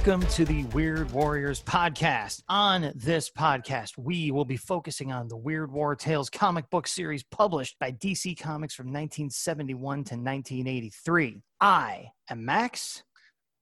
Welcome to the Weird Warriors podcast. On this podcast, we will be focusing on the Weird War Tales comic book series published by DC Comics from 1971 to 1983. I am Max.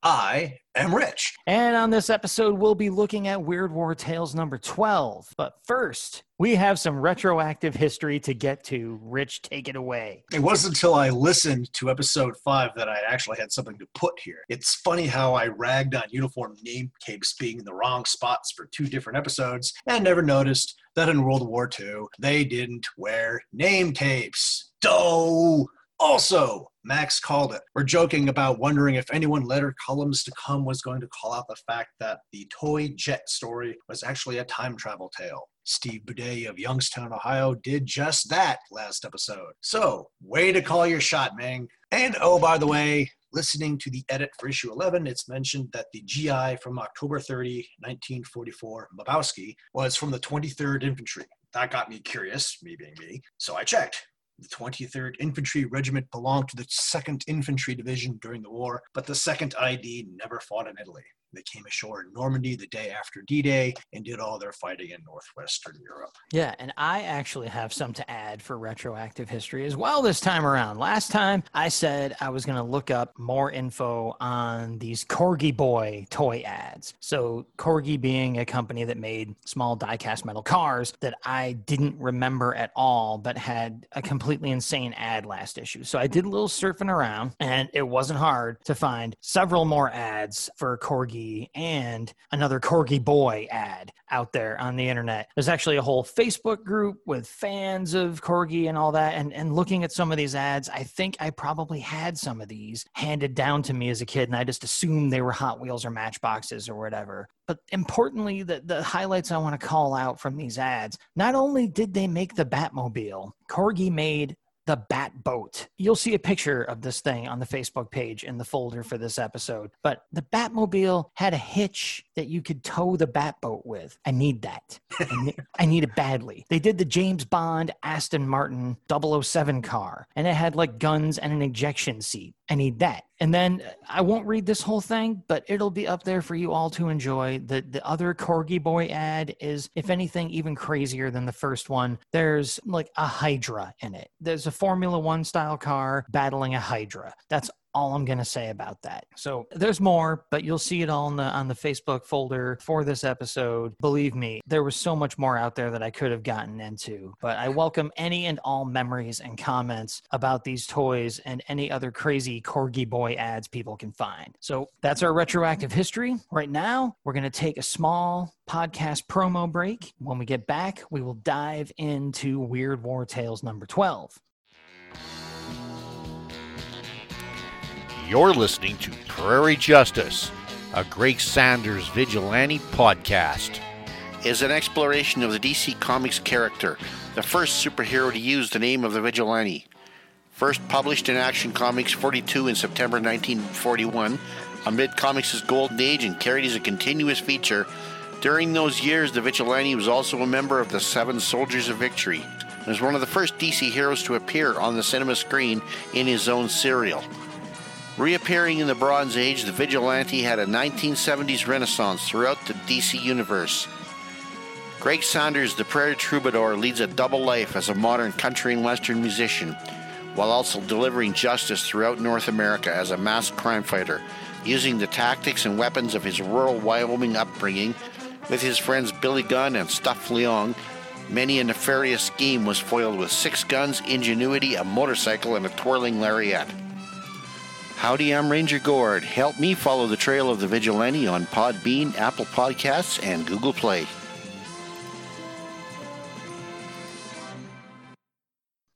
I am Rich. And on this episode, we'll be looking at Weird War Tales number 12. But first, we have some retroactive history to get to. Rich, take it away. It wasn't until I listened to episode five that I actually had something to put here. It's funny how I ragged on uniform name capes being in the wrong spots for two different episodes and never noticed that in World War II, they didn't wear name capes. Doh! Also, Max called it. We're joking about wondering if anyone later columns to come was going to call out the fact that the toy jet story was actually a time travel tale. Steve Boudet of Youngstown, Ohio did just that last episode. So, way to call your shot, Mang. And oh, by the way, listening to the edit for issue 11, it's mentioned that the GI from October 30, 1944, Lebowski, was from the 23rd Infantry. That got me curious, me being me, so I checked. The 23rd Infantry Regiment belonged to the 2nd Infantry Division during the war, but the 2nd ID never fought in Italy. They came ashore in Normandy the day after D Day and did all their fighting in northwestern Europe. Yeah, and I actually have some to add for retroactive history as well this time around. Last time I said I was going to look up more info on these Corgi Boy toy ads. So, Corgi being a company that made small die-cast metal cars that I didn't remember at all, but had a completely insane ad last issue. So, I did a little surfing around, and it wasn't hard to find several more ads for Corgi and another Corgi Boy ad out there on the internet. There's actually a whole Facebook group with fans of Corgi and all that. And, and looking at some of these ads, I think I probably had some of these handed down to me as a kid, and I just assumed they were Hot Wheels or Matchboxes or whatever. But importantly, the, the highlights I want to call out from these ads not only did they make the Batmobile, Corgi made the Bat Boat. You'll see a picture of this thing on the Facebook page in the folder for this episode. But the Batmobile had a hitch that you could tow the Bat Boat with. I need that. I, need, I need it badly. They did the James Bond Aston Martin 007 car, and it had like guns and an ejection seat. I need that. And then uh, I won't read this whole thing, but it'll be up there for you all to enjoy. The the other Corgi Boy ad is, if anything, even crazier than the first one. There's like a Hydra in it. There's a Formula One style car battling a Hydra. That's all I'm going to say about that. So there's more, but you'll see it all on the on the Facebook folder for this episode. Believe me, there was so much more out there that I could have gotten into. But I welcome any and all memories and comments about these toys and any other crazy Corgi Boy ads people can find. So that's our retroactive history. Right now, we're going to take a small podcast promo break. When we get back, we will dive into Weird War Tales number 12. You're listening to Prairie Justice, a Greg Saunders vigilante podcast. Is an exploration of the DC Comics character, the first superhero to use the name of the vigilante. First published in Action Comics 42 in September 1941, amid comics' golden age and carried as a continuous feature. During those years, the vigilante was also a member of the Seven Soldiers of Victory and was one of the first DC heroes to appear on the cinema screen in his own serial. Reappearing in the Bronze Age, the Vigilante had a 1970s renaissance throughout the DC universe. Greg Saunders, the Prairie Troubadour, leads a double life as a modern country and western musician, while also delivering justice throughout North America as a masked crime fighter, using the tactics and weapons of his rural Wyoming upbringing. With his friends Billy Gunn and Stuff Leong, many a nefarious scheme was foiled with six guns, ingenuity, a motorcycle, and a twirling lariat. Howdy, I'm Ranger Gord. Help me follow the trail of the vigilante on Podbean, Apple Podcasts, and Google Play.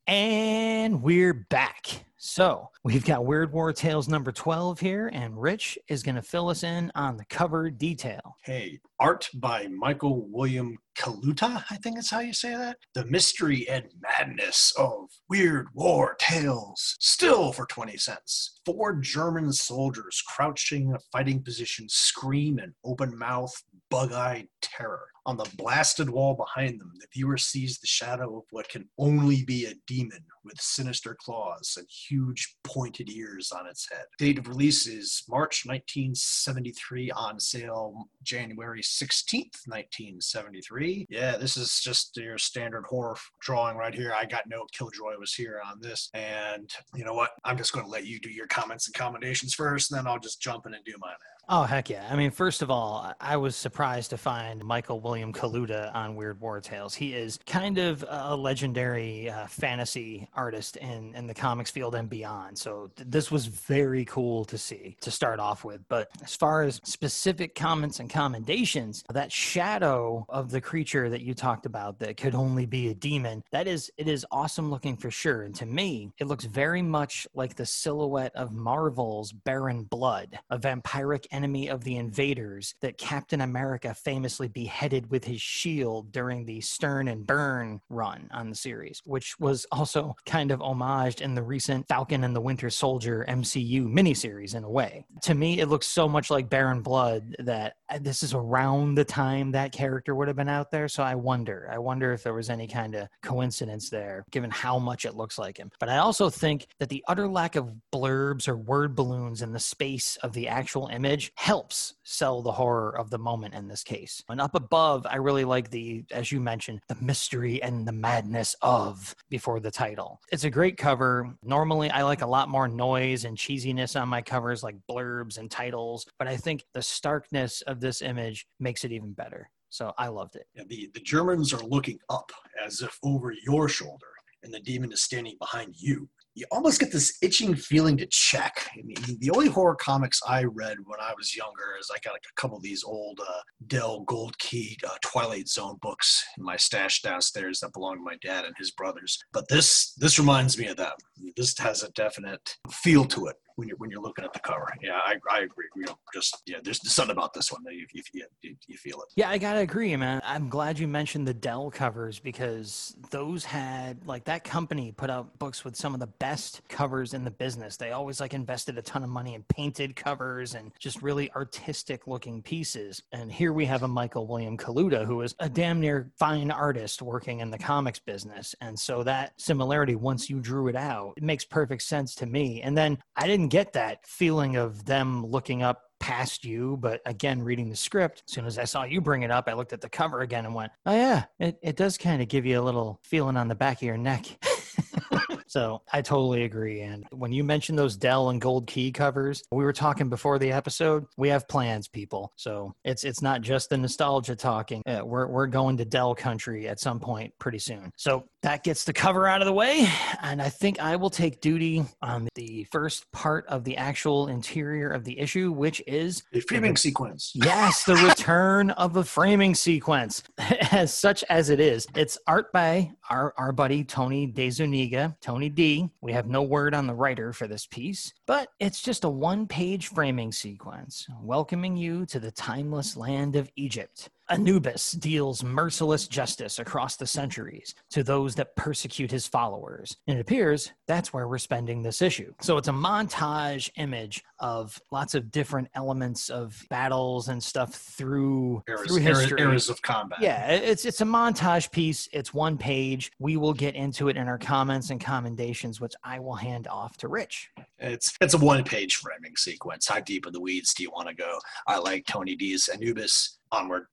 And we're back. So we've got Weird War Tales number 12 here, and Rich is going to fill us in on the cover detail. Hey, art by Michael William Kaluta, I think is how you say that. The mystery and madness of Weird War Tales, still for 20 cents. Four German soldiers crouching in a fighting position scream in open mouth, bug eyed terror. On the blasted wall behind them, the viewer sees the shadow of what can only be a demon with sinister claws and huge pointed ears on its head. Date of release is March 1973, on sale January 16th, 1973. Yeah, this is just your standard horror drawing right here. I got no Killjoy was here on this. And you know what? I'm just going to let you do your comments and commendations first, and then I'll just jump in and do mine Oh heck yeah! I mean, first of all, I was surprised to find Michael William Kaluta on Weird War Tales. He is kind of a legendary uh, fantasy artist in in the comics field and beyond. So th- this was very cool to see to start off with. But as far as specific comments and commendations, that shadow of the creature that you talked about that could only be a demon, that is it is awesome looking for sure. And to me, it looks very much like the silhouette of Marvel's Baron Blood, a vampiric enemy of the invaders that Captain America famously beheaded with his shield during the Stern and Byrne run on the series, which was also kind of homaged in the recent Falcon and the Winter Soldier MCU miniseries in a way. To me, it looks so much like Baron Blood that uh, this is around the time that character would have been out there. So I wonder, I wonder if there was any kind of coincidence there, given how much it looks like him. But I also think that the utter lack of blurbs or word balloons in the space of the actual image helps sell the horror of the moment in this case. And up above, I really like the, as you mentioned, the mystery and the madness of before the title. It's a great cover. Normally, I like a lot more noise and cheesiness on my covers, like blurbs and titles, but I think the starkness of this image makes it even better. So I loved it. Yeah, the, the Germans are looking up as if over your shoulder, and the demon is standing behind you you almost get this itching feeling to check. I mean, the only horror comics I read when I was younger is I got like a couple of these old uh, Dell Gold Key uh, Twilight Zone books in my stash downstairs that belonged to my dad and his brothers. But this this reminds me of that. This has a definite feel to it when you're when you're looking at the cover. Yeah, I, I agree. You know, just yeah, there's something about this one that you, you, you, feel it. Yeah, I gotta agree, man. I'm glad you mentioned the Dell covers because those had like that company put out books with some of the best covers in the business. They always like invested a ton of money in painted covers and just really artistic looking pieces. And here we have a Michael William Kaluta who is a damn near fine artist working in the comics business. And so that similarity, once you drew it out, it makes perfect sense to me. And then I didn't get that feeling of them looking up past you. But again, reading the script, as soon as I saw you bring it up, I looked at the cover again and went, oh, yeah, it, it does kind of give you a little feeling on the back of your neck. So I totally agree. And when you mentioned those Dell and Gold Key covers, we were talking before the episode. We have plans, people. So it's it's not just the nostalgia talking. Uh, we're we're going to Dell country at some point pretty soon. So that gets the cover out of the way, and I think I will take duty on the first part of the actual interior of the issue, which is the framing sequence. Yes, the return of the framing sequence, as such as it is. It's art by our our buddy Tony DeZuniga. Tony Tony D. We have no word on the writer for this piece, but it's just a one page framing sequence welcoming you to the timeless land of Egypt. Anubis deals merciless justice across the centuries to those that persecute his followers. And it appears that's where we're spending this issue. So it's a montage image of lots of different elements of battles and stuff through, eras, through history. Eras of combat. Yeah, it's it's a montage piece. It's one page. We will get into it in our comments and commendations, which I will hand off to Rich. It's it's a one page framing sequence. How deep in the weeds do you want to go? I like Tony D's Anubis onward.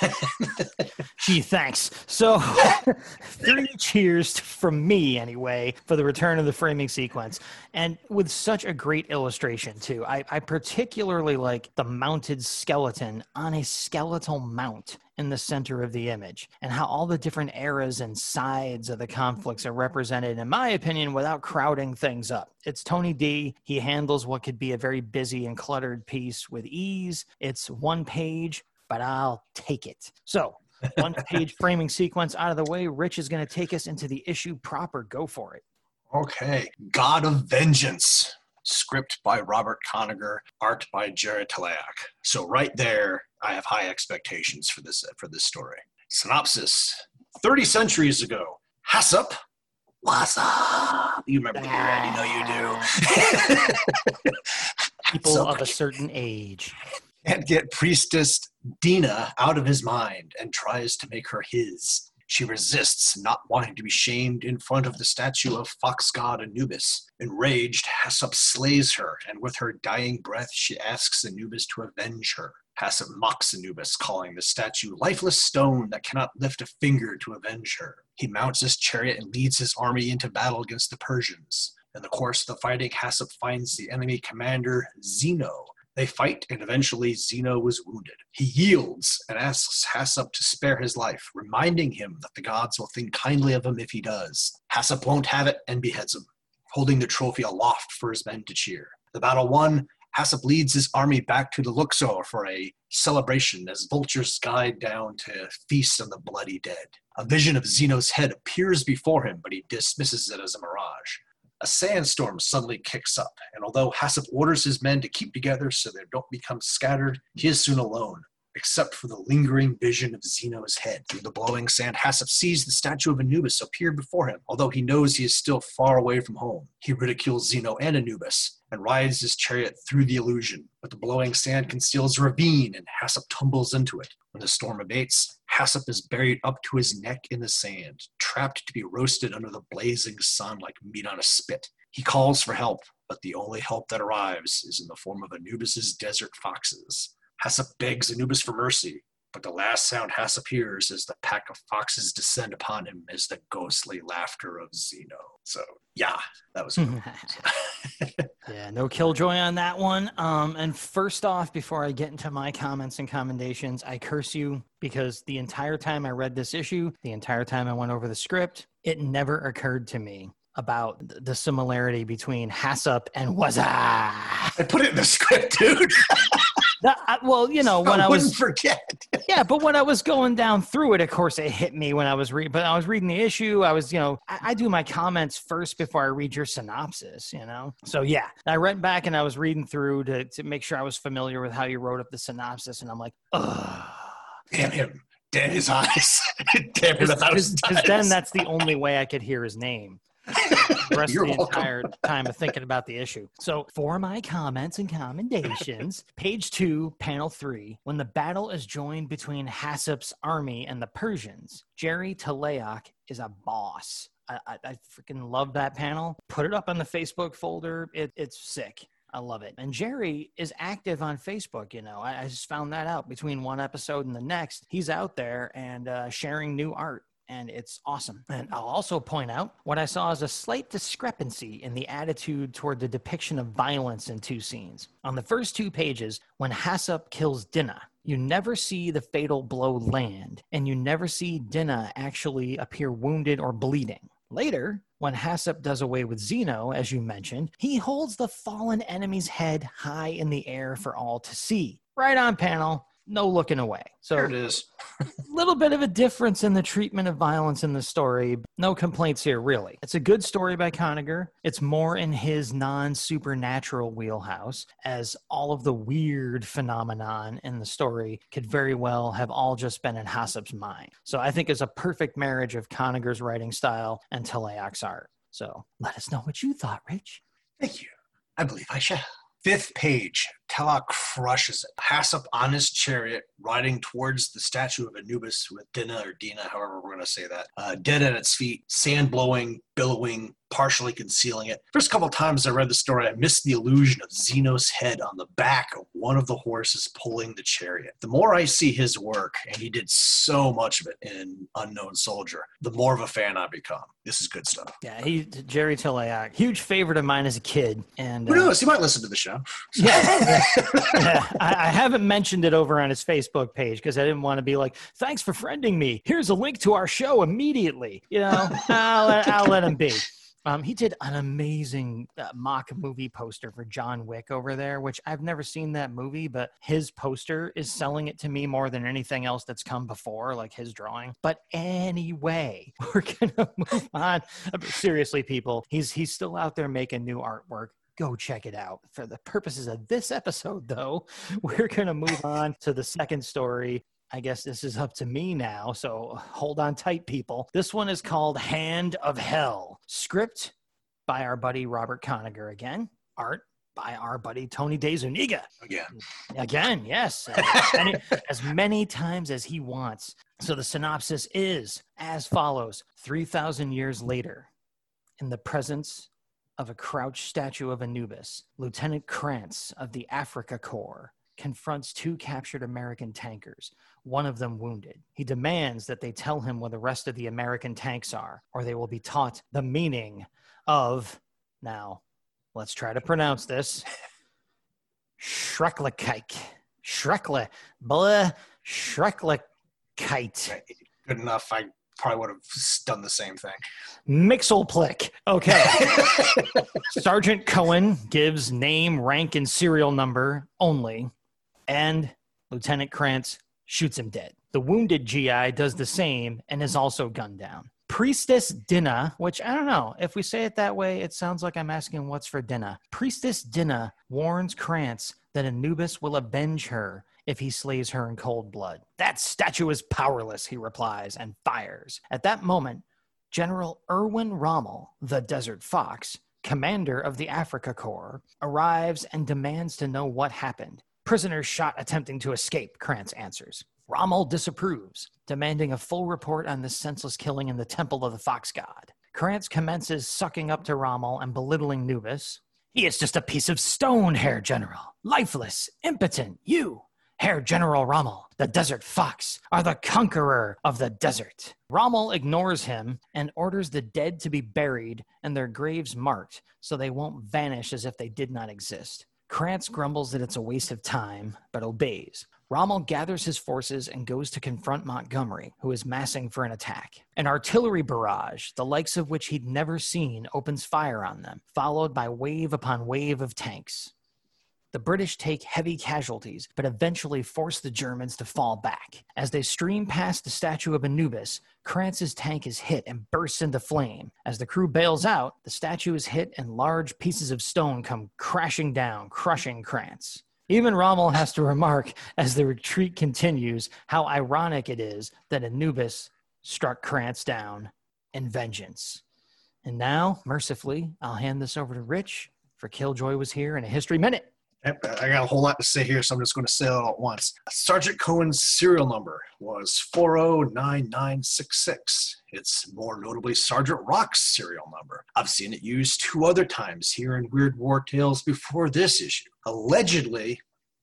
Gee, thanks. So, three cheers from me, anyway, for the return of the framing sequence. And with such a great illustration, too. I, I particularly like the mounted skeleton on a skeletal mount in the center of the image and how all the different eras and sides of the conflicts are represented, in my opinion, without crowding things up. It's Tony D. He handles what could be a very busy and cluttered piece with ease. It's one page, but I'll take it. So, one page framing sequence out of the way. Rich is going to take us into the issue proper. Go for it. Okay. God of Vengeance. Script by Robert Kanigher, art by Jerry Talaoc. So right there, I have high expectations for this for this story. Synopsis: Thirty centuries ago, Hassop, what's up? You remember the already know you do. People so, of a certain age. Can't get priestess Dina out of his mind and tries to make her his. She resists, not wanting to be shamed in front of the statue of fox god Anubis. Enraged, Hassop slays her, and with her dying breath, she asks Anubis to avenge her. Hassop mocks Anubis, calling the statue lifeless stone that cannot lift a finger to avenge her. He mounts his chariot and leads his army into battle against the Persians. In the course of the fighting, Hassop finds the enemy commander Zeno, they fight, and eventually Zeno is wounded. He yields and asks Hassop to spare his life, reminding him that the gods will think kindly of him if he does. Hassop won't have it and beheads him, holding the trophy aloft for his men to cheer. The battle won, Hassop leads his army back to the Luxor for a celebration as vultures guide down to feast on the bloody dead. A vision of Zeno's head appears before him, but he dismisses it as a mirage a sandstorm suddenly kicks up, and although Hassop orders his men to keep together so they don't become scattered, he is soon alone, except for the lingering vision of Zeno's head. Through the blowing sand, Hassop sees the statue of Anubis appear before him, although he knows he is still far away from home. He ridicules Zeno and Anubis, and rides his chariot through the illusion. But the blowing sand conceals a ravine, and Hassop tumbles into it. When the storm abates, Hassop is buried up to his neck in the sand, trapped to be roasted under the blazing sun like meat on a spit. He calls for help, but the only help that arrives is in the form of Anubis's desert foxes. Hassop begs Anubis for mercy, but the last sound Hassop appears as the pack of foxes descend upon him is the ghostly laughter of Zeno. So, yeah, that was. yeah, no killjoy on that one. Um, and first off, before I get into my comments and commendations, I curse you because the entire time I read this issue, the entire time I went over the script, it never occurred to me about the similarity between Hassop and Waza. I put it in the script, dude. That, well, you know, when I, I was forget. yeah, but when I was going down through it, of course, it hit me when I was reading. But I was reading the issue. I was, you know, I, I, do my comments first before I read your synopsis. You know, so yeah, I went back and I was reading through to to make sure I was familiar with how you wrote up the synopsis, and I'm like, ugh. Damn him. Damn his eyes. Damn him Because then that's the only way I could hear his name rest of the welcome. entire time of thinking about the issue. So, for my comments and commendations, page two, panel three, when the battle is joined between Hassop's army and the Persians, Jerry Talaoc is a boss. I, I, I freaking love that panel. Put it up on the Facebook folder. It, it's sick. I love it. And Jerry is active on Facebook. You know, I, I, just found that out between one episode and the next. He's out there and uh, sharing new art and it's awesome. And I'll also point out what I saw as a slight discrepancy in the attitude toward the depiction of violence in two scenes. On the first two pages, when Hassop kills Dinah, you never see the fatal blow land, and you never see Dinah actually appear wounded or bleeding. Later, when Hassop does away with Zeno, as you mentioned, he holds the fallen enemy's head high in the air for all to see. Right on, panel no looking away. So there it is. A little bit of a difference in the treatment of violence in the story. No complaints here, really. It's a good story by Kanigher. It's more in his non supernatural wheelhouse, as all of the weird phenomenon in the story could very well have all just been in Hassop's mind. So I think it's a perfect marriage of Kanigher's writing style and Talaoc's art. So let us know what you thought, Rich. Thank you. I believe I shall. Fifth page, Talaoc crushes it. Hassop on his chariot, riding towards the statue of Anubis with Dinah or Dina, however we're going to say that, uh, dead at its feet, sand blowing, billowing, partially concealing it. First couple times I read the story, I missed the illusion of Zeno's head on the back of one of the horses pulling the chariot. The more I see his work, and he did so much of it in Unknown Soldier, the more of a fan I become. This is good stuff. Yeah, he Jerry Talaoc, huge favorite of mine as a kid, and who knows? Uh, he might listen to the show. Yeah, yeah. I, I haven't mentioned it over on his Facebook page because I didn't want to be like, "Thanks for friending me. Here's a link to our show immediately." You know, I'll, I'll let him be. Um, he did an amazing uh, mock movie poster for John Wick over there, which I've never seen that movie, but his poster is selling it to me more than anything else that's come before, like his drawing. But anyway, we're gonna move on. Seriously, people, he's he's still out there making new artwork go check it out. For the purposes of this episode, though, we're going to move on to the second story. I guess this is up to me now. So hold on tight, people. This one is called Hand of Hell. Script by our buddy Robert Kanigher again. Art by our buddy Tony De Zuniga. Again. Again, yes. As many, as many times as he wants. So the synopsis is as follows 3,000 years later, in the presence of a crouched statue of Anubis, Lieutenant Krantz of the Africa Corps confronts two captured American tankers, one of them wounded. He demands that they tell him where the rest of the American tanks are, or they will be taught the meaning of, now, let's try to pronounce this, Schrecklichkeit. Schreckle, blah, Schrecklichkeit. Good enough. I probably would have done the same thing. Mxyzptlk. Okay. Sergeant Cohen gives name, rank, and serial number only, and Lieutenant Krantz shoots him dead. The wounded GI does the same and is also gunned down. Priestess Dinah, which I don't know, if we say it that way, it sounds like I'm asking what's for dinner. Priestess Dinah warns Krantz that Anubis will avenge her if he slays her in cold blood. That statue is powerless, he replies and fires. At that moment, General Erwin Rommel, the Desert Fox, commander of the Africa Corps, arrives and demands to know what happened. Prisoners shot attempting to escape, Krantz answers. Rommel disapproves, demanding a full report on this senseless killing in the temple of the fox god. Krantz commences sucking up to Rommel and belittling Nubis. He is just a piece of stone, Herr General. Lifeless, impotent. You, Herr General Rommel, the desert fox, are the conqueror of the desert. Rommel ignores him and orders the dead to be buried and their graves marked so they won't vanish as if they did not exist. Krantz grumbles that it's a waste of time, but obeys. Rommel gathers his forces and goes to confront Montgomery, who is massing for an attack. An artillery barrage, the likes of which he'd never seen, opens fire on them, followed by wave upon wave of tanks. The British take heavy casualties, but eventually force the Germans to fall back. As they stream past the statue of Anubis, Krantz's tank is hit and bursts into flame. As the crew bails out, the statue is hit and large pieces of stone come crashing down, crushing Krantz. Even Rommel has to remark as the retreat continues how ironic it is that Anubis struck Krantz down in vengeance. And now, mercifully, I'll hand this over to Rich for Killjoy was here in a history minute. I got a whole lot to say here, so I'm just going to say it all at once. Sergeant Cohen's serial number was 409966. It's more notably Sergeant Rock's serial number. I've seen it used two other times here in Weird War Tales before this issue. Allegedly,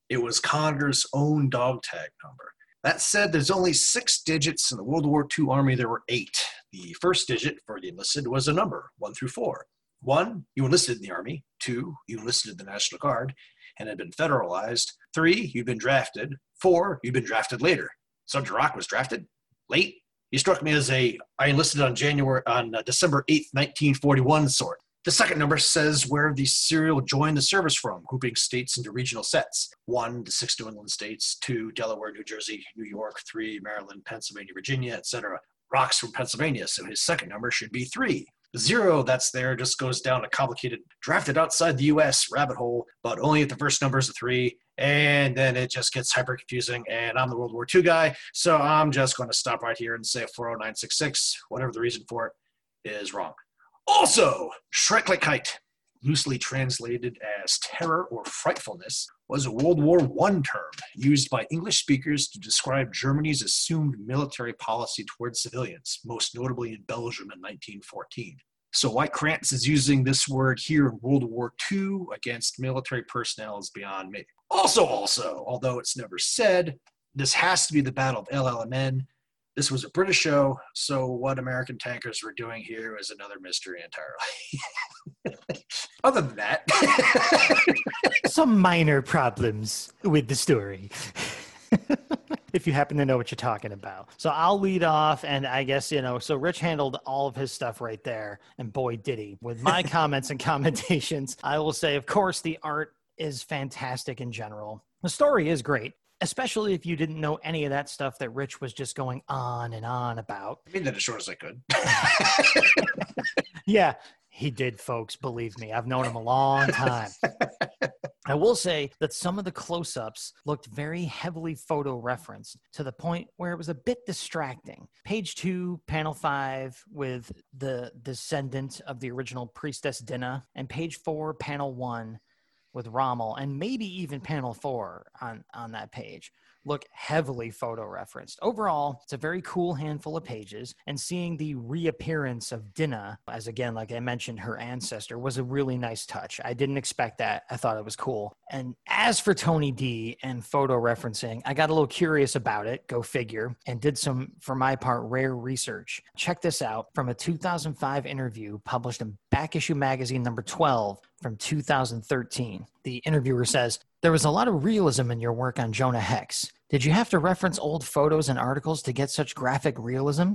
it was Kanigher's own dog tag number. That said, there's only six digits in the World War II Army. There were eight. The first digit for the enlisted was a number, one through four. One, you enlisted in the Army. Two, you enlisted in the National Guard and had been federalized. Three, you've been drafted. Four, you've been drafted later. Sergeant Rock was drafted late. He struck me as a I enlisted on January on uh, December 8th, 1941 sort. The second number says where the serial joined the service from, grouping states into regional sets. One, the six New England states. Two, Delaware, New Jersey, New York. Three, Maryland, Pennsylvania, Virginia, etc. Rock's from Pennsylvania, so his second number should be three. Zero that's there just goes down a complicated drafted outside the US rabbit hole, but only if the first number is three. And then it just gets hyper confusing. And I'm the World War II guy, so I'm just going to stop right here and say 40966, whatever the reason for it, is wrong. Also, Schrecklichkeit, loosely translated as terror or frightfulness, was a World War I term used by English speakers to describe Germany's assumed military policy towards civilians, most notably in Belgium in 1914. So why Krantz is using this word here in World War II against military personnel is beyond me. Also, also, although it's never said, this has to be the Battle of Alamein. This was a British show, so what American tankers were doing here is another mystery entirely. Other than that, Some minor problems with the story. if you happen to know what you're talking about. So I'll lead off, and I guess, you know, so Rich handled all of his stuff right there, and boy, did he. With my comments and commentations, I will say, of course, the art is fantastic in general. The story is great, especially if you didn't know any of that stuff that Rich was just going on and on about. I mean that as short as I could. Yeah, he did, folks. Believe me, I've known him a long time. I will say that some of the close ups looked very heavily photo referenced to the point where it was a bit distracting. Page two, panel five, with the descendant of the original priestess Dinah, and page four, panel one, with Rommel and maybe even panel four on, on that page look heavily photo referenced. Overall, it's a very cool handful of pages, and seeing the reappearance of Dinah, as again, like I mentioned, her ancestor, was a really nice touch. I didn't expect that. I thought it was cool. And as for Tony D and photo referencing, I got a little curious about it, go figure, and did some, for my part, rare research. Check this out from a 2005 interview published in Back Issue Magazine number 12 from 2013. The interviewer says, There was a lot of realism in your work on Jonah Hex. Did you have to reference old photos and articles to get such graphic realism?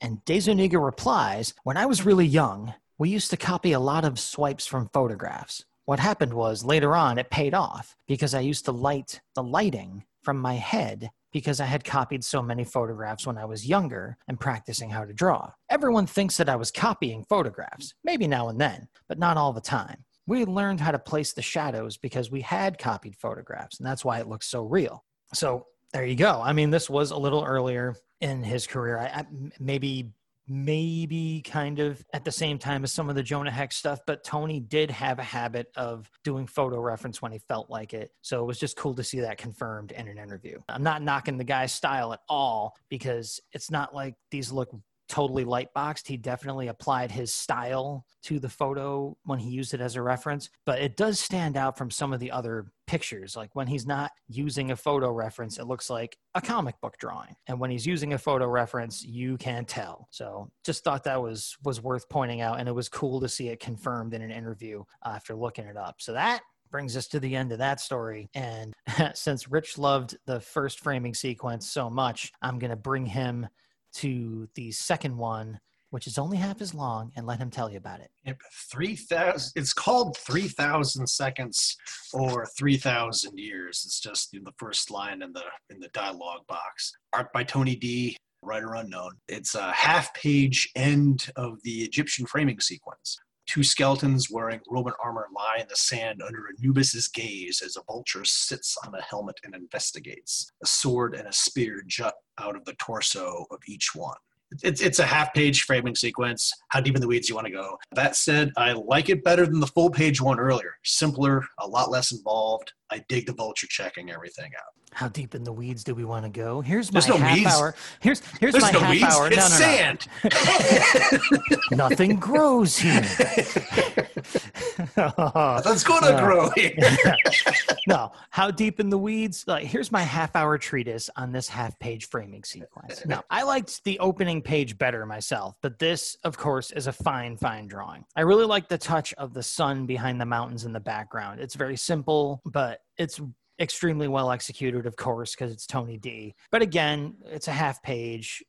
And DeZuniga replies, When I was really young, we used to copy a lot of swipes from photographs. What happened was later on it paid off because I used to light the lighting from my head because I had copied so many photographs when I was younger and practicing how to draw. Everyone thinks that I was copying photographs, maybe now and then, but not all the time. We learned how to place the shadows because we had copied photographs, and that's why it looks so real. So there you go. I mean, this was a little earlier in his career. I, I, maybe, maybe kind of at the same time as some of the Jonah Hex stuff, but Tony did have a habit of doing photo reference when he felt like it. So it was just cool to see that confirmed in an interview. I'm not knocking the guy's style at all because it's not like these look totally light boxed. He definitely applied his style to the photo when he used it as a reference, but it does stand out from some of the other pictures. Like when he's not using a photo reference, it looks like a comic book drawing. And when he's using a photo reference, you can tell. So just thought that was was worth pointing out and it was cool to see it confirmed in an interview after looking it up. So that brings us to the end of that story. And since Rich loved the first framing sequence so much, I'm going to bring him to the second one, which is only half as long, and let him tell you about it. Yep, three thousand. It's called three thousand seconds or three thousand years. It's just in the first line in the in the dialogue box. Art by Tony D. Writer unknown. It's a half-page end of the Egyptian framing sequence. Two skeletons wearing Roman armor lie in the sand under Anubis's gaze as a vulture sits on a helmet and investigates. A sword and a spear jut out of the torso of each one. It's, it's a half page framing sequence. How deep in the weeds you want to go? That said, I like it better than the full page one earlier. Simpler, a lot less involved. I dig the vulture checking everything out. How deep in the weeds do we want to go? Here's my There's no half weeds. hour. Here's here's There's my no half weeds. hour. It's no, no, sand. no. Nothing grows here. That's gonna grow here. no, how deep in the weeds? Like, here's my half hour treatise on this half page framing sequence. No, I liked the opening page better myself, but this, of course, is a fine, fine drawing. I really like the touch of the sun behind the mountains in the background. It's very simple, but it's extremely well executed, of course, because it's Tony D. But again, it's a half page.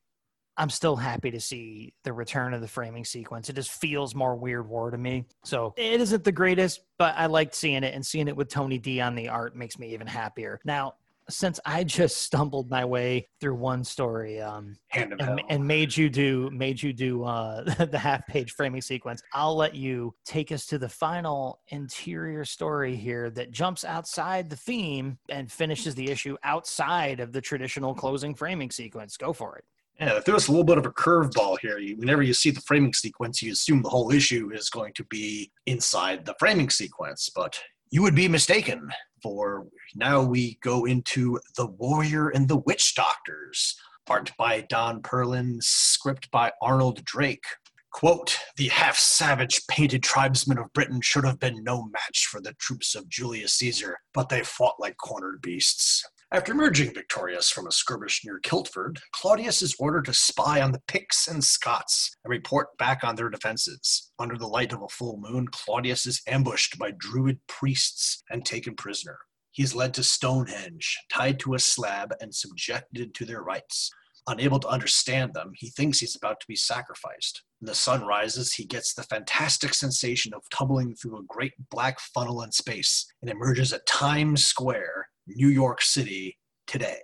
I'm still happy to see the return of the framing sequence. It just feels more weird war to me. So it isn't the greatest, but I liked seeing it and seeing it with Tony D on the art makes me even happier. Now, since I just stumbled my way through one story um, and, and made you do made you do uh, the half page framing sequence, I'll let you take us to the final interior story here that jumps outside the theme and finishes the issue outside of the traditional closing framing sequence. Go for it. Yeah, if there was a little bit of a curveball here, you, whenever you see the framing sequence, you assume the whole issue is going to be inside the framing sequence, but you would be mistaken. For now, we go into The Warrior and the Witch Doctors, art by Don Perlin, script by Arnold Drake. Quote, the half savage painted tribesmen of Britain should have been no match for the troops of Julius Caesar, but they fought like cornered beasts. After emerging victorious from a skirmish near Kiltford, Claudius is ordered to spy on the Picts and Scots and report back on their defenses. Under the light of a full moon, Claudius is ambushed by druid priests and taken prisoner. He is led to Stonehenge, tied to a slab, and subjected to their rites. Unable to understand them, he thinks he's about to be sacrificed. When the sun rises, he gets the fantastic sensation of tumbling through a great black funnel in space and emerges at Times Square, New York City, today.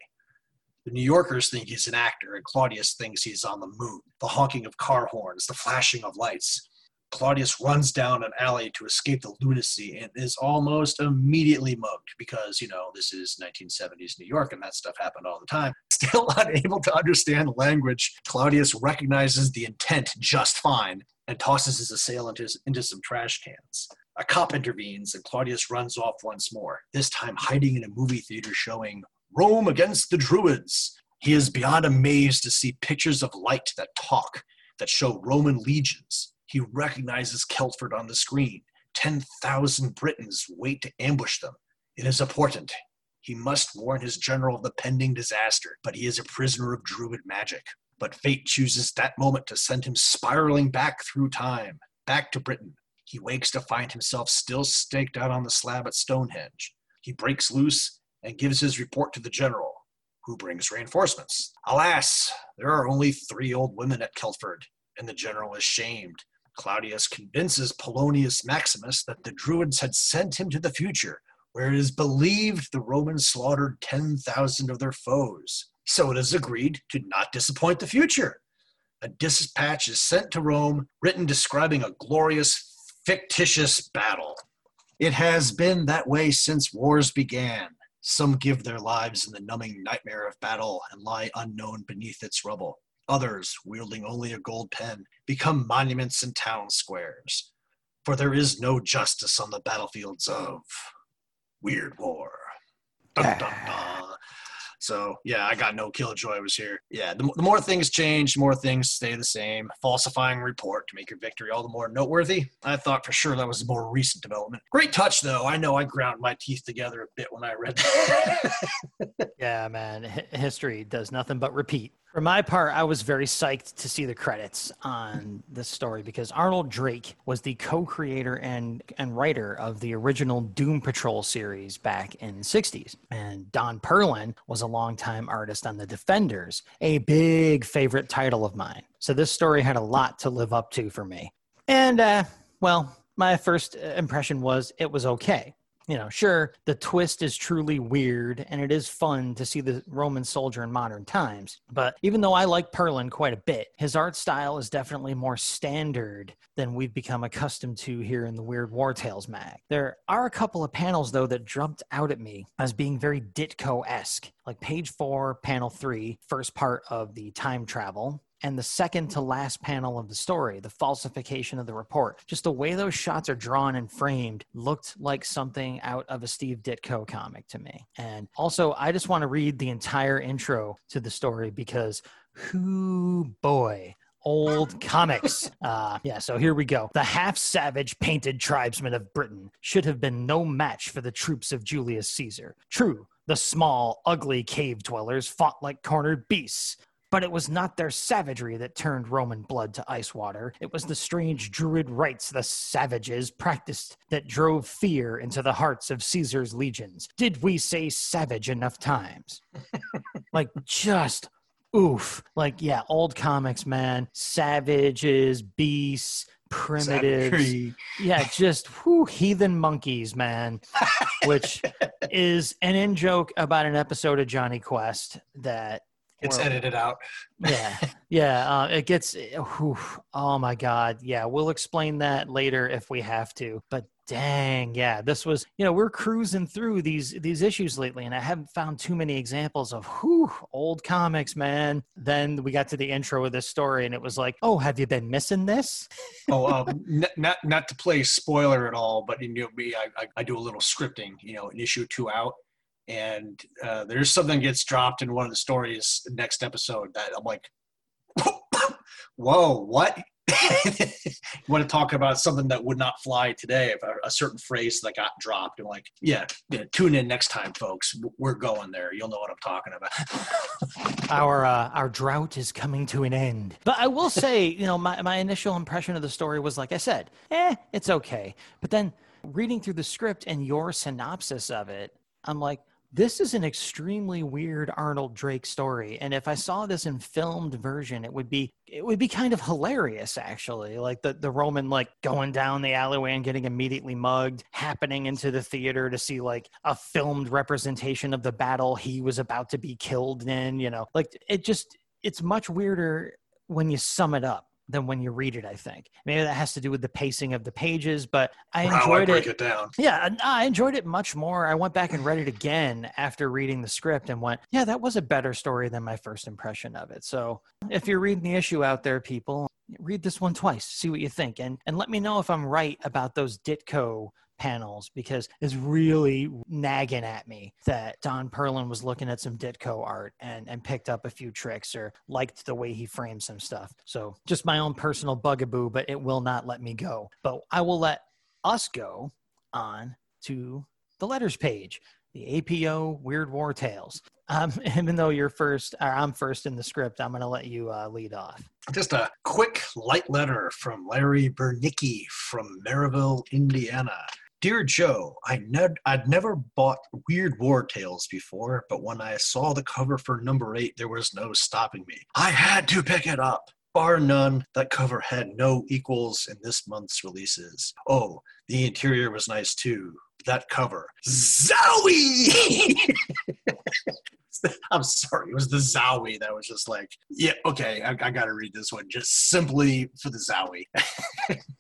The New Yorkers think he's an actor, and Claudius thinks he's on the moon. The honking of car horns, the flashing of lights. Claudius runs down an alley to escape the lunacy and is almost immediately mugged because, you know, this is 1970s New York and that stuff happened all the time. Still unable to understand language, Claudius recognizes the intent just fine and tosses his assailant into, some trash cans. A cop intervenes and Claudius runs off once more, this time hiding in a movie theater showing Rome against the Druids. He is beyond amazed to see pictures of light that talk, that show Roman legions. He recognizes Kelford on the screen. 10,000 Britons wait to ambush them. It is important. He must warn his general of the pending disaster, but he is a prisoner of druid magic. But fate chooses that moment to send him spiraling back through time, back to Britain. He wakes to find himself still staked out on the slab at Stonehenge. He breaks loose and gives his report to the general, who brings reinforcements. Alas, there are only three old women at Kelford, and the general is shamed. Claudius convinces Polonius Maximus that the Druids had sent him to the future, where it is believed the Romans slaughtered 10,000 of their foes. So it is agreed to not disappoint the future. A dispatch is sent to Rome, written describing a glorious, fictitious battle. It has been that way since wars began. Some give their lives in the numbing nightmare of battle and lie unknown beneath its rubble. Others, wielding only a gold pen, become monuments in town squares. For there is no justice on the battlefields of Weird War. Dun, dun, dun. So yeah, I got no killjoy was here. Yeah, the, the more things change, more things stay the same. Falsifying report to make your victory all the more noteworthy. I thought for sure that was a more recent development. Great touch though. I know I ground my teeth together a bit when I read that. Yeah, man. H- history does nothing but repeat. For my part, I was very psyched to see the credits on this story because Arnold Drake was the co-creator and and writer of the original Doom Patrol series back in the 60s. And Don Perlin was a longtime artist on The Defenders, a big favorite title of mine. So this story had a lot to live up to for me. And uh, well, my first impression was it was okay you know, sure, the twist is truly weird and it is fun to see the Roman soldier in modern times. But even though I like Perlin quite a bit, his art style is definitely more standard than we've become accustomed to here in the Weird War Tales mag. There are a couple of panels, though, that jumped out at me as being very Ditko esque, like page four, panel three, first part of the time travel and the second to last panel of the story, the falsification of the report. Just the way those shots are drawn and framed looked like something out of a Steve Ditko comic to me. And also, I just want to read the entire intro to the story because who boy old comics. Uh, yeah, so here we go. The half savage painted tribesmen of Britain should have been no match for the troops of Julius Caesar. True, the small, ugly cave dwellers fought like cornered beasts. But it was not their savagery that turned Roman blood to ice water. It was the strange druid rites the savages practiced that drove fear into the hearts of Caesar's legions. Did we say savage enough times? like, just oof. Like, yeah, old comics, man. Savages, beasts, primitives. Savagery. Yeah, just whew, heathen monkeys, man. Which is an in joke about an episode of Jonny Quest that It's Or- edited out. yeah. Yeah uh, it gets whew, oh my god. Yeah we'll explain that later if we have to but dang yeah this was you know we're cruising through these these issues lately and i haven't found too many examples of who old comics man. Then we got to the intro of this story and it was like oh have you been missing this? Oh, um, n- not not to play spoiler at all, but you know me, I, I, I do a little scripting. You know, an issue two out, and uh, there's something gets dropped in one of the stories next episode that I'm like, whoa, what? want to talk about something that would not fly today? A, a certain phrase that got dropped. I'm like, yeah, yeah, tune in next time, folks. We're going there. You'll know what I'm talking about. our uh, our drought is coming to an end. But I will say, you know, my, my initial impression of the story was like I said, eh, it's okay. But then reading through the script and your synopsis of it, I'm like, this is an extremely weird Arnold Drake story. And if I saw this in filmed version, it would be it would be kind of hilarious actually. Like the, the Roman like going down the alleyway and getting immediately mugged, happening into the theater to see like a filmed representation of the battle he was about to be killed in, you know. Like it just it's much weirder when you sum it up than when you read it, I think. Maybe that has to do with the pacing of the pages, but I How I enjoyed break it. it down. Yeah, I enjoyed it much more. I went back and read it again after reading the script and went, yeah, that was a better story than my first impression of it. So if you're reading the issue out there, people, read this one twice, see what you think, and and let me know if I'm right about those Ditko panels because it's really nagging at me that Don Perlin was looking at some Ditko art and, and picked up a few tricks or liked the way he framed some stuff. So just my own personal bugaboo, but it will not let me go. But I will let us go on to the letters page, the APO Weird War Tales. Um, even though you're first, or I'm first in the script, I'm going to let you uh, lead off. Just a quick light letter from Larry Bernicki from Maryville, Indiana. Dear Joe, I ne- I'd never bought Weird War Tales before, but when I saw the cover for number eight, there was no stopping me. I had to pick it up. Bar none, that cover had no equals in this month's releases. Oh, the interior was nice too. That cover. Zowie! I'm sorry, it was the Zowie that was just like, yeah, okay, I, I got to read this one just simply for the Zowie.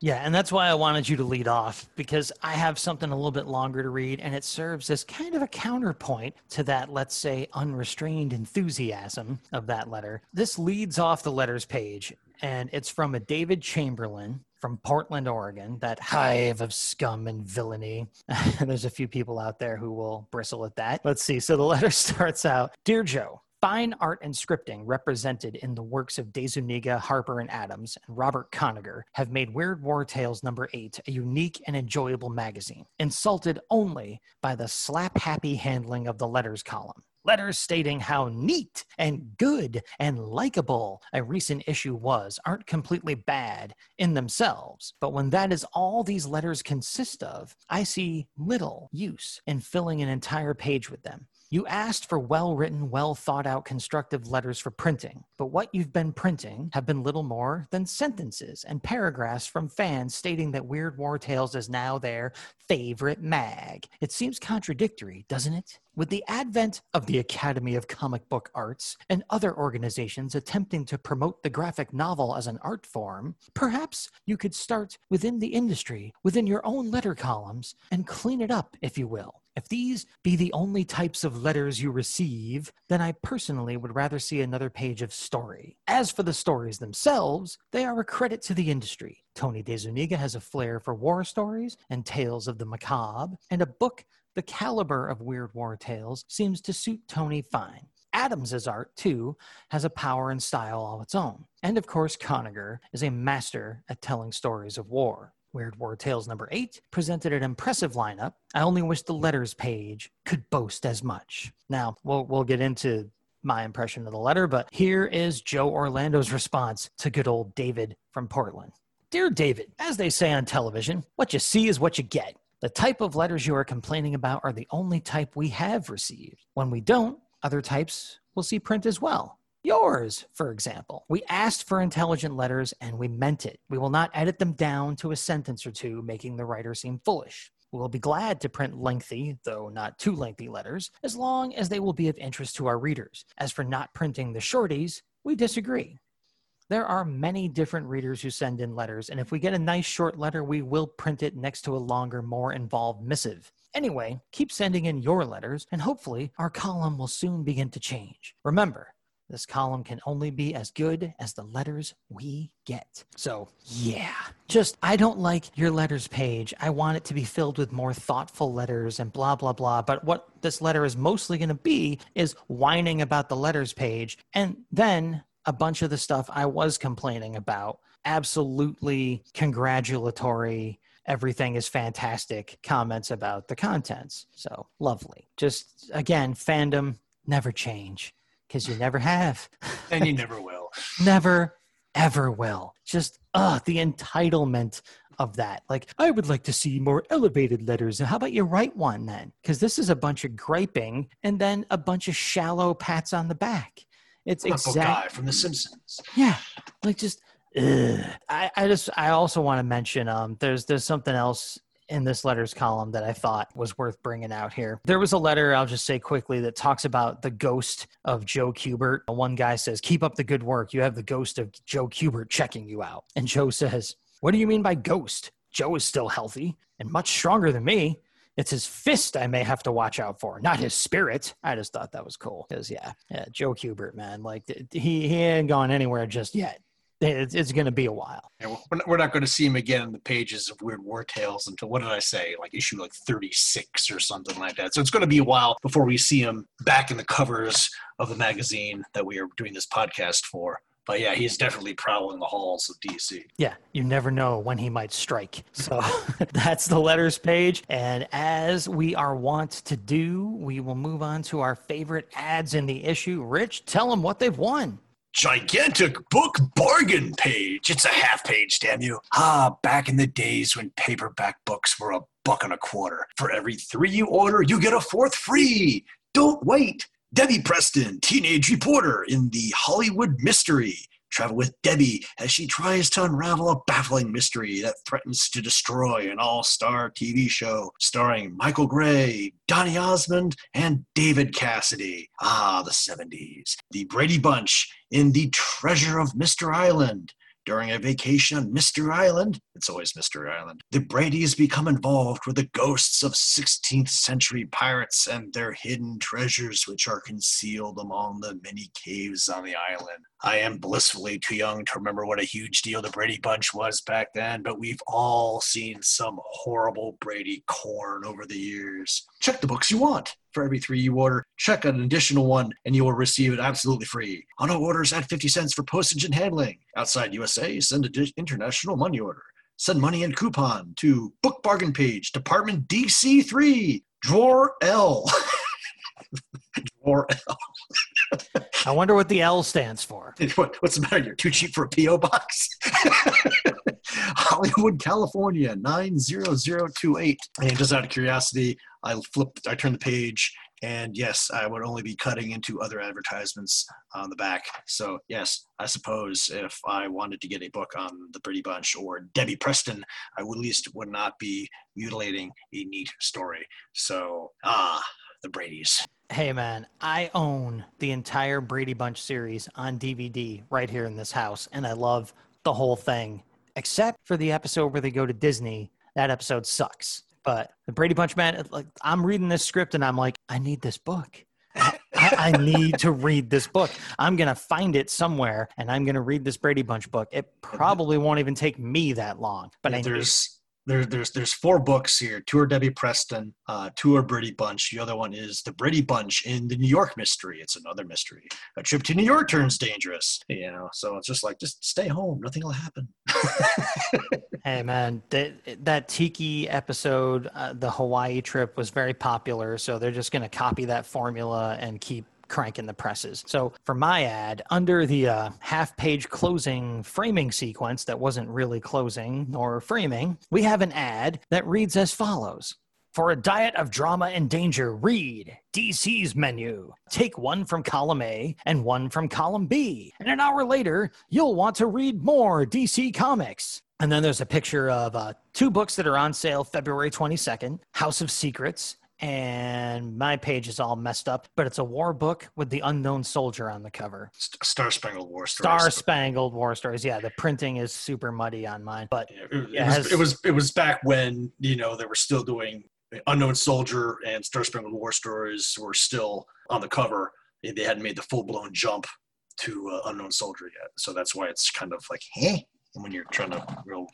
Yeah, and that's why I wanted you to lead off because I have something a little bit longer to read, and it serves as kind of a counterpoint to that, let's say, unrestrained enthusiasm of that letter. This leads off the letters page, and it's from a David Chamberlain from Portland, Oregon, that hive of scum and villainy. There's a few people out there who will bristle at that. Let's see. So the letter starts out Dear Joe, Fine art and scripting represented in the works of DeZuniga, Harper and Adams, and Robert Kanigher have made Weird War Tales number 8 a unique and enjoyable magazine, insulted only by the slap-happy handling of the letters column. Letters stating how neat and good and likable a recent issue was aren't completely bad in themselves. But when that is all these letters consist of, I see little use in filling an entire page with them. You asked for well written, well thought out, constructive letters for printing, but what you've been printing have been little more than sentences and paragraphs from fans stating that Weird War Tales is now their favorite mag. It seems contradictory, doesn't it? With the advent of the Academy of Comic Book Arts and other organizations attempting to promote the graphic novel as an art form, perhaps you could start within the industry, within your own letter columns, and clean it up, if you will. If these be the only types of letters you receive, then I personally would rather see another page of story. As for the stories themselves, they are a credit to the industry. Tony DeZuniga has a flair for war stories and tales of the macabre, and a book the caliber of Weird War Tales seems to suit Tony fine. Adams's art, too, has a power and style all its own. And of course, Kanigher is a master at telling stories of war. Weird War Tales number eight presented an impressive lineup. I only wish the letters page could boast as much. Now, we'll, we'll get into my impression of the letter, but here is Joe Orlando's response to good old David from Portland. Dear David, as they say on television, what you see is what you get. The type of letters you are complaining about are the only type we have received. When we don't, other types will see print as well. Yours, for example. We asked for intelligent letters and we meant it. We will not edit them down to a sentence or two, making the writer seem foolish. We will be glad to print lengthy, though not too lengthy letters, as long as they will be of interest to our readers. As for not printing the shorties, we disagree. There are many different readers who send in letters, and if we get a nice short letter, we will print it next to a longer, more involved missive. Anyway, keep sending in your letters, and hopefully our column will soon begin to change. Remember, this column can only be as good as the letters we get. So, yeah, just I don't like your letters page. I want it to be filled with more thoughtful letters and blah, blah, blah. But what this letter is mostly going to be is whining about the letters page and then a bunch of the stuff I was complaining about. Absolutely congratulatory. Everything is fantastic comments about the contents. So lovely. Just again, fandom never change because you never have. and you never will. never, ever will. Just, uh, the entitlement of that. Like, I would like to see more elevated letters. And how about you write one then? Because this is a bunch of griping and then a bunch of shallow pats on the back. It's exactly guy from The Simpsons. Yeah, like just. Ugh. I, I just I also want to mention um there's there's something else in this letters column that I thought was worth bringing out here. There was a letter, I'll just say quickly, that talks about the ghost of Joe Kubert. One guy says, Keep up the good work. You have the ghost of Joe Kubert checking you out. And Joe says, What do you mean by ghost? Joe is still healthy and much stronger than me. It's his fist I may have to watch out for, not his spirit. I just thought that was cool. Because, yeah, yeah, Joe Kubert, man, like he, he ain't gone anywhere just yet. It's, it's going to be a while. Yeah, we're not, we're not going to see him again in the pages of Weird War Tales until what did I say? Like issue like 36 or something like that. So it's going to be a while before we see him back in the covers of the magazine that we are doing this podcast for. But yeah, he's definitely prowling the halls of DC. Yeah, you never know when he might strike. So that's the letters page. And as we are wont to do, we will move on to our favorite ads in the issue. Rich, tell them what they've won gigantic book bargain page. It's a half page, damn you. Ah, back in the days when paperback books were a buck and a quarter. For every three you order, you get a fourth free. Don't wait. Debbie Preston, teenage reporter in the Hollywood Mystery. Travel with Debbie as she tries to unravel a baffling mystery that threatens to destroy an all star TV show starring Michael Gray, Donny Osmond, and David Cassidy. Ah, the 70s. The Brady Bunch in The Treasure of Mystery Island. During a vacation on Mystery Island, it's always Mystery Island, the Bradys become involved with the ghosts of 16th century pirates and their hidden treasures, which are concealed among the many caves on the island. I am blissfully too young to remember what a huge deal the Brady Bunch was back then, but we've all seen some horrible Brady corn over the years. Check the books you want. For every three you order, check an additional one and you will receive it absolutely free. Auto orders, add 50 cents for postage and handling. Outside USA, send an international money order. Send money and coupon to Book Bargain Page, Department DC3, Drawer L. Drawer L. I wonder what the L stands for. What, what's the matter? You're too cheap for a P.O. box? Hollywood, California, 90028. And just out of curiosity, I flipped, I turned the page, and yes, I would only be cutting into other advertisements on the back. So, yes, I suppose if I wanted to get a book on the Brady Bunch or Debbie Preston, I would at least would not be mutilating a neat story. So, ah, the Brady's. Hey man, I own the entire Brady Bunch series on DVD right here in this house, and I love the whole thing, except for the episode where they go to Disney. That episode sucks. But the Brady Bunch man, like I'm reading this script and I'm like, I need this book. I, I, need to read this book. I'm gonna find it somewhere, and I'm gonna read this Brady Bunch book. It probably won't even take me that long, but there's there, there's there's four books here. Two are Debbie Preston, uh, two are Brady Bunch. The other one is the Brady Bunch in the New York Mystery. It's another mystery. A trip to New York turns dangerous. You know, so it's just like just stay home. Nothing will happen. Hey man, that that tiki episode, uh, the Hawaii trip was very popular, so they're just going to copy that formula and keep cranking the presses. So for my ad, under the uh, half-page closing framing sequence that wasn't really closing nor framing, we have an ad that reads as follows. For a diet of drama and danger, read DC's menu. Take one from column A and one from column B. And an hour later, you'll want to read more DC comics. And then there's a picture of uh, two books that are on sale February 22nd House of Secrets. And my page is all messed up, but it's a war book with the unknown soldier on the cover. Star Spangled War Story. Star Spangled War Stories. Yeah, the printing is super muddy on mine, but Yeah, it, it was, has- it was it was back when you know they were still doing Unknown Soldier and Star Spangled War Stories were still on the cover. They hadn't made the full blown jump to uh, Unknown Soldier yet, so that's why it's kind of like, hey, when you're trying to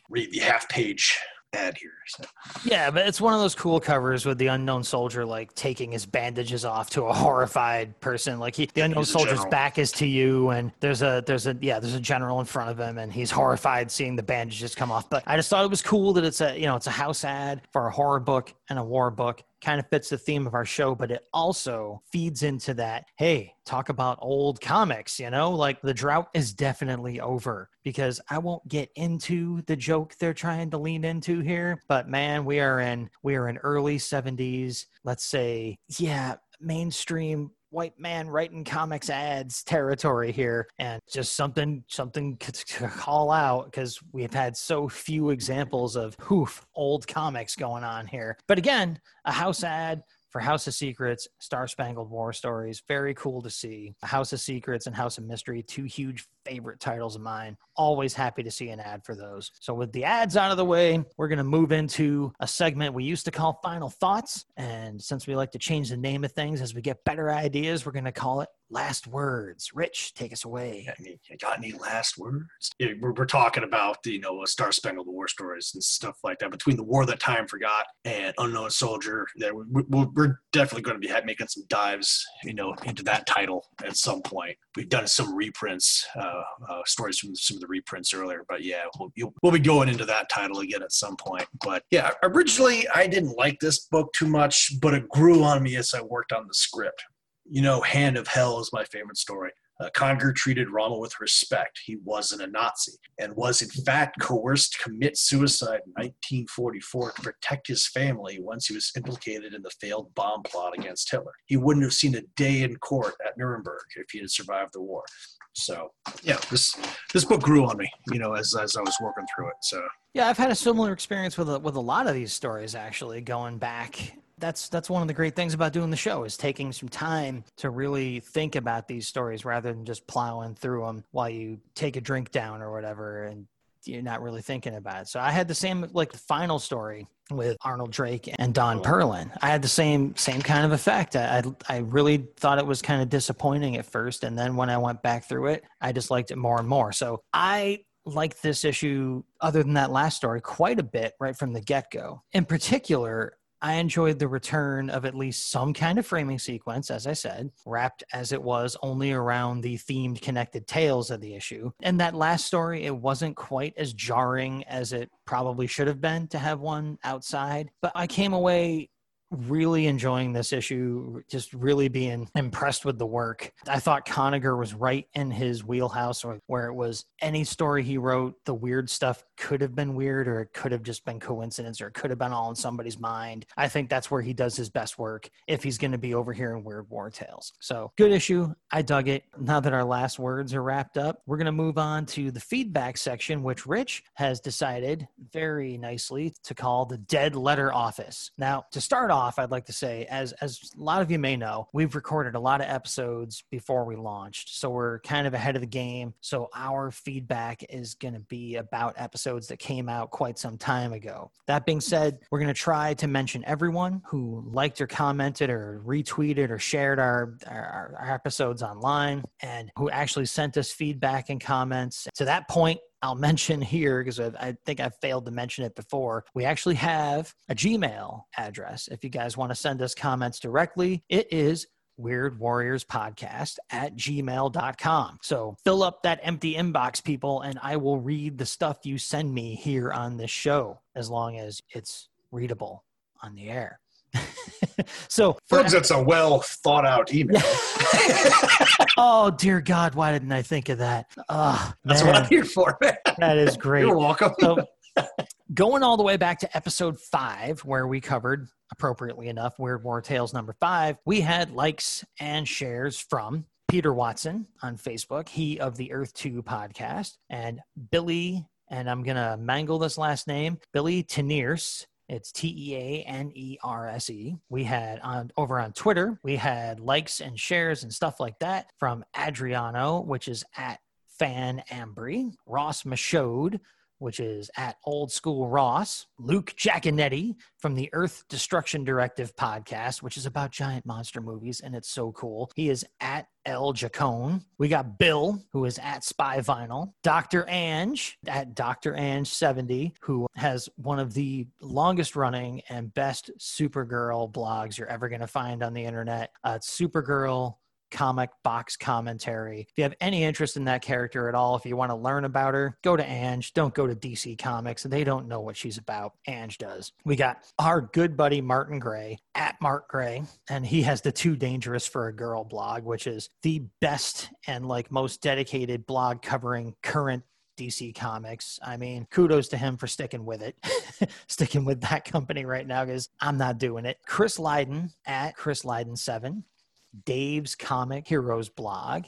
read the half page ad here. So. Yeah, but it's one of those cool covers with the unknown soldier like taking his bandages off to a horrified person. Like he, the unknown soldier's general. back is to you, and there's a there's a yeah there's a general in front of him, and he's horrified seeing the bandages come off. But I just thought it was cool that it's a you know it's a house ad for a horror book and a war book. Kind of fits the theme of our show, but it also feeds into that. Hey, talk about old comics. You know, like the drought is definitely over because I won't get into the joke they're trying to lean into here, but man, we are in we are in early 70s, let's say, yeah, mainstream white man writing comics ads territory here and just something something to call out because we've had so few examples of hoof old comics going on here but again a house ad for House of Secrets, Star Spangled War Stories. Very cool to see. House of Secrets and House of Mystery, two huge favorite titles of mine. Always happy to see an ad for those. So, with the ads out of the way, we're going to move into a segment we used to call Final Thoughts. And since we like to change the name of things as we get better ideas, we're going to call it Last Words. Rich, take us away. You got any last words? Yeah, we're, we're talking about you know Star Spangled War stories and stuff like that. Between the War That Time Forgot and Unknown Soldier, we, we're definitely going to be making some dives, you know, into that title at some point. We've done some reprints, uh, uh, stories from some of the reprints earlier, but yeah, we'll, we'll be going into that title again at some point. But yeah, originally I didn't like this book too much, but it grew on me as I worked on the script. You know, Hand of Hell is my favorite story. Uh, Kanigher treated Rommel with respect. He wasn't a Nazi and was, in fact, coerced to commit suicide in 1944 to protect his family once he was implicated in the failed bomb plot against Hitler. He wouldn't have seen a day in court at Nuremberg if he had survived the war. So, yeah, this this book grew on me, you know, as, as I was working through it. So, Yeah, I've had a similar experience with a, with a lot of these stories actually going back. That's that's one of the great things about doing the show is taking some time to really think about these stories rather than just plowing through them while you take a drink down or whatever and you're not really thinking about it. So I had the same like the final story with Arnold Drake and Don Perlin. I had the same same kind of effect. I I, I really thought it was kind of disappointing at first, and then when I went back through it, I just liked it more and more. So I like this issue, other than that last story, quite a bit right from the get go. In particular, I enjoyed the return of at least some kind of framing sequence, as I said, wrapped as it was only around the themed connected tales of the issue. And that last story, it wasn't quite as jarring as it probably should have been to have one outside. But I came away really enjoying this issue, just really being impressed with the work. I thought Kanigher was right in his wheelhouse where it was any story he wrote, the weird stuff could have been weird or it could have just been coincidence or it could have been all in somebody's mind. I think that's where he does his best work if he's going to be over here in Weird War Tales. So good issue. I dug it. Now that our last words are wrapped up, we're going to move on to the feedback section, which Rich has decided very nicely to call the Dead Letter Office. Now, to start off, I'd like to say, as as a lot of you may know, we've recorded a lot of episodes before we launched, so we're kind of ahead of the game. So our feedback is going to be about episodes that came out quite some time ago. That being said, we're going to try to mention everyone who liked or commented or retweeted or shared our, our, our episodes online and who actually sent us feedback and comments. To that point, I'll mention here because I, think I failed to mention it before. We actually have a Gmail address. If you guys want to send us comments directly, it is Weird Warriors Podcast at gmail.com. So fill up that empty inbox, people, and I will read the stuff you send me here on this show as long as it's readable on the air. So, for folks, that's a well thought out email. oh dear God, why didn't I think of that? Oh, That's what I'm here for, man. that is great. You're welcome. So, going all the way back to episode five, where we covered, appropriately enough, Weird War Tales number five, we had likes and shares from Peter Watson on Facebook, he of the Earth 2 podcast, and Billy, and I'm going to mangle this last name, Billy Teneers. It's T E A N E R S E. We had on over on Twitter, we had likes and shares and stuff like that from Adriano, which is at Fan Ambry, Ross Machode, which is at Old School Ross, Luke Giaconetti from the Earth Destruction Directive podcast, which is about giant monster movies, and it's so cool. He is at L Jacone. We got Bill, who is at Spy Vinyl, Dr. Ange at Dr. Ange 70, who has one of the longest running and best Supergirl blogs you're ever going to find on the internet. Uh, Supergirl comic box commentary. If you have any interest in that character at all, if you want to learn about her, go to Ange. Don't go to DC Comics. They don't know what she's about. Ange does. We got our good buddy Martin Gray at Mark Gray, and he has the Too Dangerous for a Girl blog, which is the best and like most dedicated blog covering current DC Comics. I mean, kudos to him for sticking with it, sticking with that company right now because I'm not doing it. Chris Lydon at Chris Lydon7, Dave's Comic Heroes blog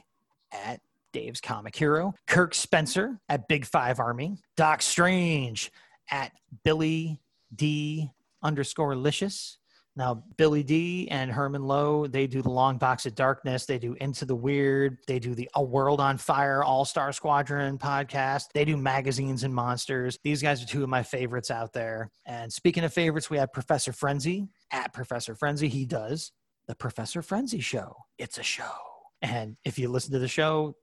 at Dave's Comic Hero, Kirk Spencer at Big Five Army, Doc Strange at Billy D underscore Licious, Now, Billy D and Herman Lowe, they do the Long Box of Darkness. They do Into the Weird. They do the A World on Fire All Star Squadron podcast. They do magazines and monsters. These guys are two of my favorites out there. And speaking of favorites, we have Professor Frenzy at Professor Frenzy. He does the Professor Frenzy Show. It's a show. And if you listen to the show,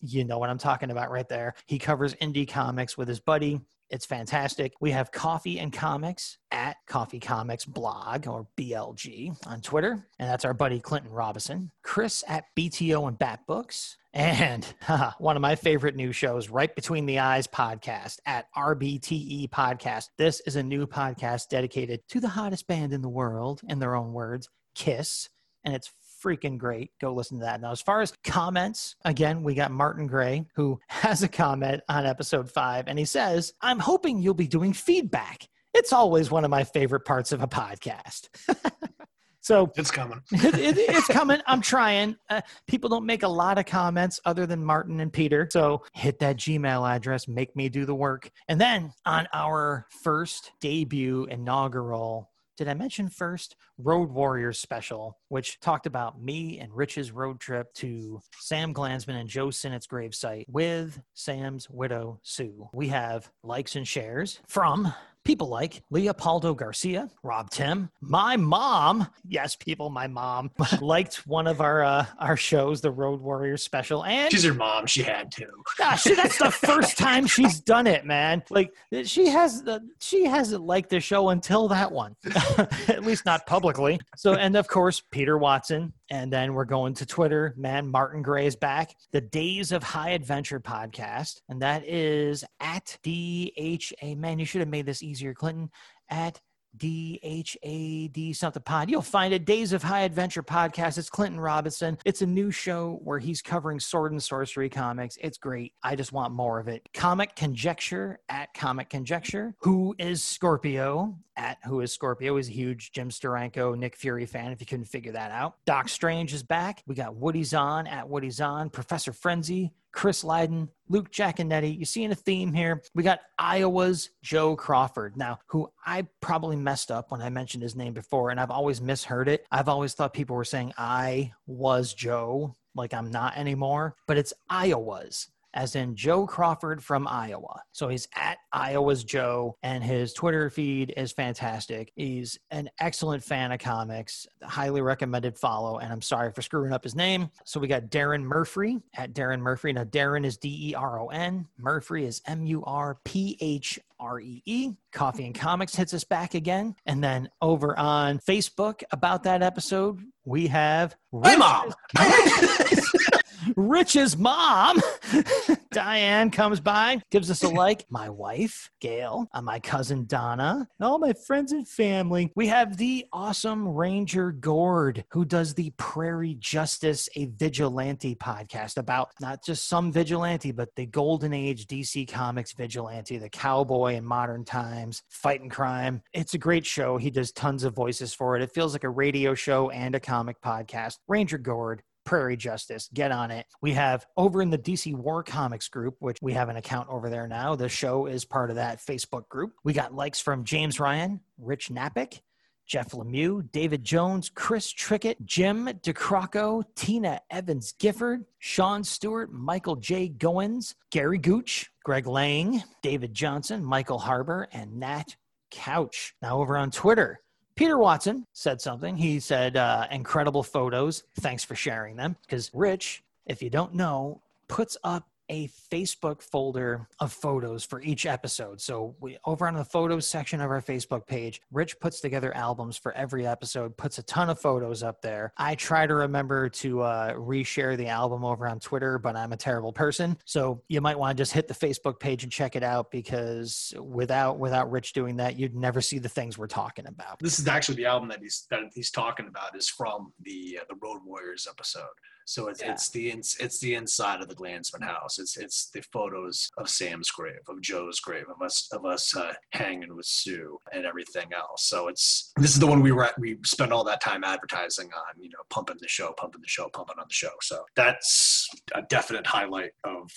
you know what I'm talking about right there. He covers indie comics with his buddy. It's fantastic. We have Coffee and Comics at Coffee Comics Blog or BLG on Twitter. And that's our buddy Clinton Robinson. Chris at BTO and Bat Books. And haha, one of my favorite new shows, Right Between the Eyes podcast at RBTE Podcast. This is a new podcast dedicated to the hottest band in the world, in their own words, Kiss. And it's freaking great. Go listen to that. Now, as far as comments, again, we got Martin Gray who has a comment on episode five, and he says, I'm hoping you'll be doing feedback. It's always one of my favorite parts of a podcast. so It's coming. it, it, it's coming. I'm trying. Uh, people don't make a lot of comments other than Martin and Peter. So hit that Gmail address, make me do the work. And then on our first debut inaugural did I mention first Road Warriors special, which talked about me and Rich's road trip to Sam Glanzman and Joe Sinnott's gravesite with Sam's widow, Sue? We have likes and shares from people like Leopoldo Garcia, Rob Tim, my mom. Yes, people, my mom liked one of our uh, our shows, the Road Warriors special, and She's her mom. She had to. Gosh, that's the first time she's done it, man. Like she has the she hasn't liked the show until that one, at least not publicly. So, and of course, Peter Watson, and then we're going to Twitter. Man, Martin Gray is back. The Days of High Adventure podcast, and that is at DHA. Man, you should have made this easier, Clinton. At DHAD something pod. You'll find it. Days of High Adventure podcast. It's Clinton Robinson. It's a new show where he's covering sword and sorcery comics. It's great. I just want more of it. Comic Conjecture at Comic Conjecture. Who is Scorpio? At Who is Scorpio is a huge Jim Steranko, Nick Fury fan, if you couldn't figure that out. Doc Strange is back. We got Woody's on at Woody's on. Professor Frenzy, Chris Lydon, Luke Giaconetti. You seeing a theme here? We got Iowa's Joe Crawford. Now, who I probably messed up when I mentioned his name before, and I've always misheard it. I've always thought people were saying I was Joe, like I'm not anymore, but it's Iowa's as in Joe Crawford from Iowa. So he's at Iowa's Joe, and his Twitter feed is fantastic. He's an excellent fan of comics, highly recommended follow. And I'm sorry for screwing up his name. So we got Deron Murphree at Deron Murphree. Now, Deron is D E R O N, Murphree is M U R P H R E E. Coffee and Comics hits us back again. And then over on Facebook about that episode, we have Hey, mom. Rich's mom, Diane, comes by, gives us a like. My wife, Gail, uh, my cousin Donna, all my friends and family. We have the awesome Ranger Gord, who does the Prairie Justice, a vigilante podcast about not just some vigilante, but the golden age DC Comics vigilante, the cowboy in modern times, fighting crime. It's a great show. He does tons of voices for it. It feels like a radio show and a comic podcast. Ranger Gord, Prairie Justice. Get on it. We have over in the DC War Comics group, which we have an account over there now. The show is part of that Facebook group. We got likes from James Ryan, Rich Napick, Jeff Lemieux, David Jones, Chris Trickett, Jim DeCrocco, Tina Evans Gifford, Sean Stewart, Michael J. Goins, Gary Gooch, Greg Lang, David Johnson, Michael Harbor, and Nat Couch. Now over on Twitter, Peter Watson said something. He said, uh, incredible photos. Thanks for sharing them. Because Rich, if you don't know, puts up a Facebook folder of photos for each episode. So we over on the photos section of our Facebook page, Rich puts together albums for every episode, puts a ton of photos up there. I try to remember to uh, reshare the album over on Twitter, but I'm a terrible person. So you might want to just hit the Facebook page and check it out because without without Rich doing that, you'd never see the things we're talking about. This is actually the album that he's that he's talking about is from the uh, the Road Warriors episode. So it's Yeah. it's the ins, it's the inside of the Glanzman house. It's it's the photos of Sam's grave, of Joe's grave, of us of us uh, hanging with Sue and everything else. So it's this is the one we were at, we spent all that time advertising on, you know, pumping the show, pumping the show, pumping on the show. So that's a definite highlight of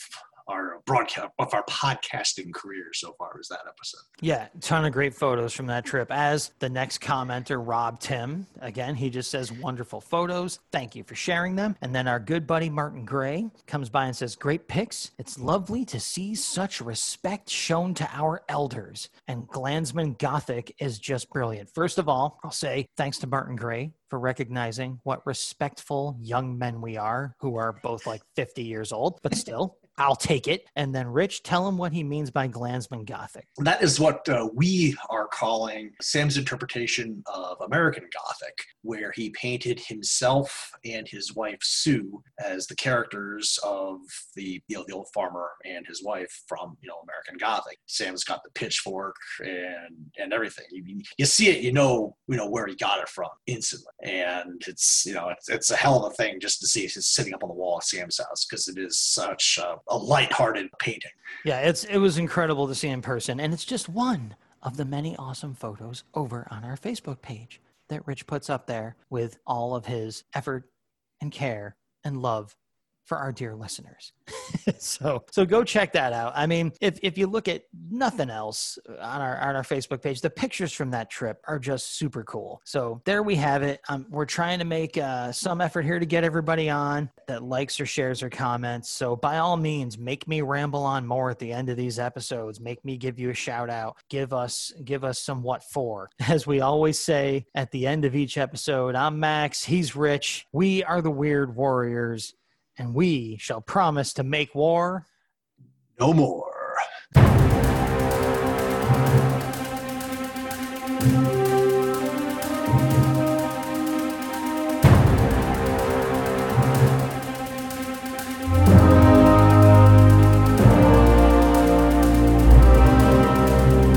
our broadcast of our podcasting career so far is that episode. Yeah, ton of great photos from that trip. As the next commenter, Rob Tim, again, he just says wonderful photos. Thank you for sharing them. And then our good buddy Martin Gray comes by and says, Great pics. It's lovely to see such respect shown to our elders. And Glanzman Gothic is just brilliant. First of all, I'll say thanks to Martin Gray for recognizing what respectful young men we are who are both like 50 years old, but still I'll take it. And then Rich, tell him what he means by Glanzman Gothic. That is what uh, we are calling Sam's interpretation of American Gothic, where he painted himself and his wife Sue as the characters of the you know the old farmer and his wife from you know American Gothic. Sam's got the pitchfork and and everything. You, you see it, you know you know where he got it from instantly, and it's you know it's, it's a hell of a thing just to see it sitting up on the wall of Sam's house because it is such a a light-hearted painting. Yeah, it's it was incredible to see in person, and it's just one of the many awesome photos over on our Facebook page that Rich puts up there with all of his effort and care and love for our dear listeners. so so go check that out. I mean, if if you look at nothing else on our on our Facebook page, the pictures from that trip are just super cool. So there we have it. Um, we're trying to make uh, some effort here to get everybody on that likes or shares or comments. So by all means, make me ramble on more at the end of these episodes. Make me give you a shout out. Give us give us some what for. As we always say at the end of each episode, I'm Max. He's Rich. We are the Weird Warriors and we shall promise to make war no more.